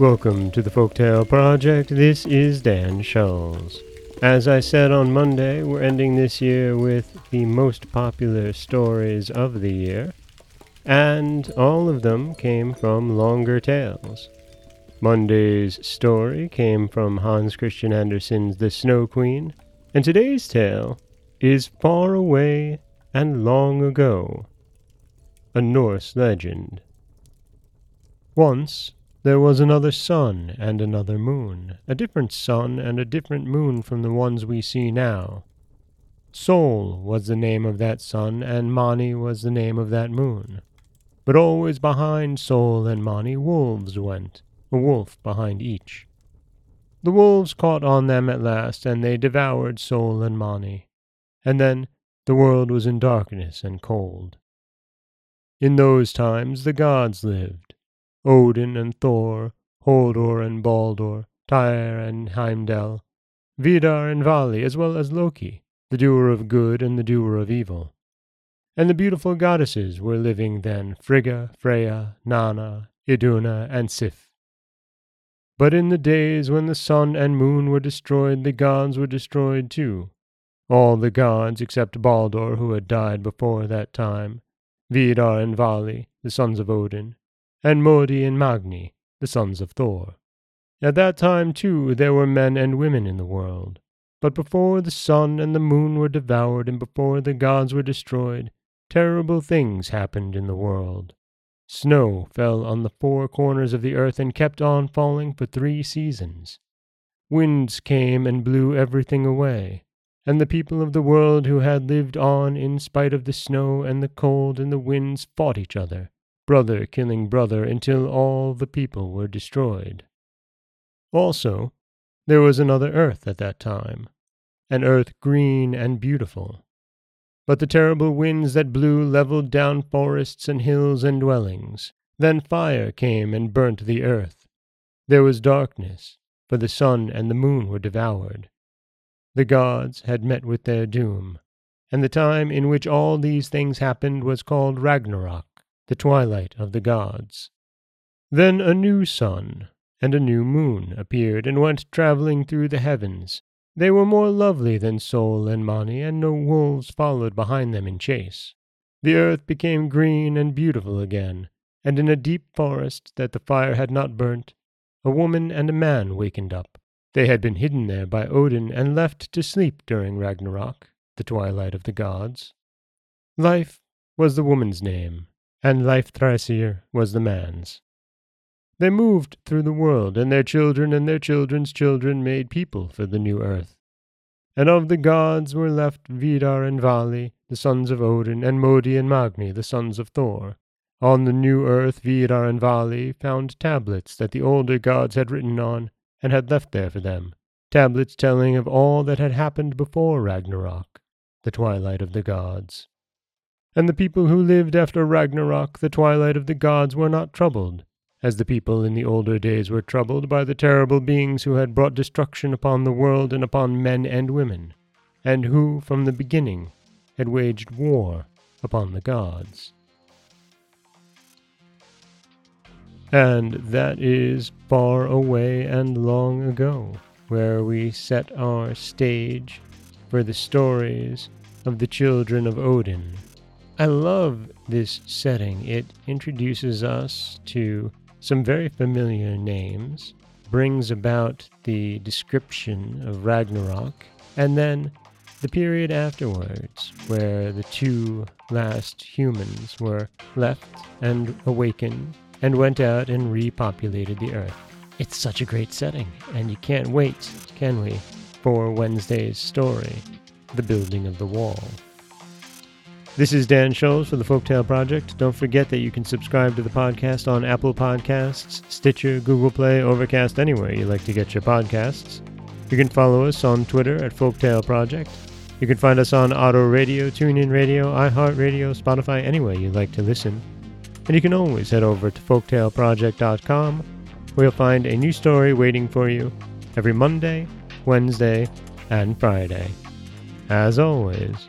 Welcome to the Folktale Project. This is Dan Scholz. As I said on Monday, we're ending this year with the most popular stories of the year, and all of them came from longer tales. Monday's story came from Hans Christian Andersen's The Snow Queen, and today's tale is Far Away and Long Ago, a Norse legend. Once there was another sun and another moon, a different sun and a different moon from the ones we see now. Sol was the name of that sun, and Mani was the name of that moon. But always behind Sol and Mani wolves went, a wolf behind each. The wolves caught on them at last, and they devoured Sol and Mani. And then the world was in darkness and cold. In those times the gods lived, Odin and Thor, Hodur and Baldur, Tyr and Heimdall, Vidar and Vali, as well as Loki, the doer of good and the doer of evil. And the beautiful goddesses were living then Frigga, Freya, Nanna, Iduna, and Sif. But in the days when the sun and moon were destroyed, the gods were destroyed too. All the gods except Baldur, who had died before that time, Vidar and Vali, the sons of Odin, and Modi and Magni, the sons of Thor. At that time, too, there were men and women in the world. But before the sun and the moon were devoured, and before the gods were destroyed, terrible things happened in the world. Snow fell on the four corners of the earth and kept on falling for three seasons. Winds came and blew everything away, and the people of the world who had lived on in spite of the snow and the cold and the winds fought each other brother killing brother until all the people were destroyed. Also, there was another earth at that time, an earth green and beautiful. But the terrible winds that blew leveled down forests and hills and dwellings. Then fire came and burnt the earth. There was darkness, for the sun and the moon were devoured. The gods had met with their doom, and the time in which all these things happened was called Ragnarok the twilight of the gods. Then a new sun and a new moon appeared and went travelling through the heavens. They were more lovely than Sol and Mani, and no wolves followed behind them in chase. The earth became green and beautiful again, and in a deep forest that the fire had not burnt, a woman and a man wakened up. They had been hidden there by Odin and left to sleep during Ragnarok, the twilight of the gods. Life was the woman's name, and Leifthrasir was the man's. They moved through the world, and their children and their children's children made people for the new earth. And of the gods were left Vidar and Vali, the sons of Odin, and Modi and Magni, the sons of Thor. On the new earth Vidar and Vali found tablets that the older gods had written on, and had left there for them, tablets telling of all that had happened before Ragnarok, the twilight of the gods. And the people who lived after Ragnarok, the twilight of the gods, were not troubled, as the people in the older days were troubled by the terrible beings who had brought destruction upon the world and upon men and women, and who, from the beginning, had waged war upon the gods. And that is far away and long ago, where we set our stage for the stories of the children of Odin I love this setting. It introduces us to some very familiar names, brings about the description of Ragnarok, and then the period afterwards, where the two last humans were left and awakened and went out and repopulated the earth. It's such a great setting, and you can't wait, can we, for Wednesday's story, The Building of the Wall. This is Dan Scholz for the Folktale Project. Don't forget that you can subscribe to the podcast on Apple Podcasts, Stitcher, Google Play, Overcast, anywhere you like to get your podcasts. You can follow us on Twitter at Folktale Project. You can find us on Auto Radio, TuneIn Radio, iHeartRadio, Spotify, anywhere you like to listen. And you can always head over to folktaleproject.com where you'll find a new story waiting for you every Monday, Wednesday, and Friday. As always,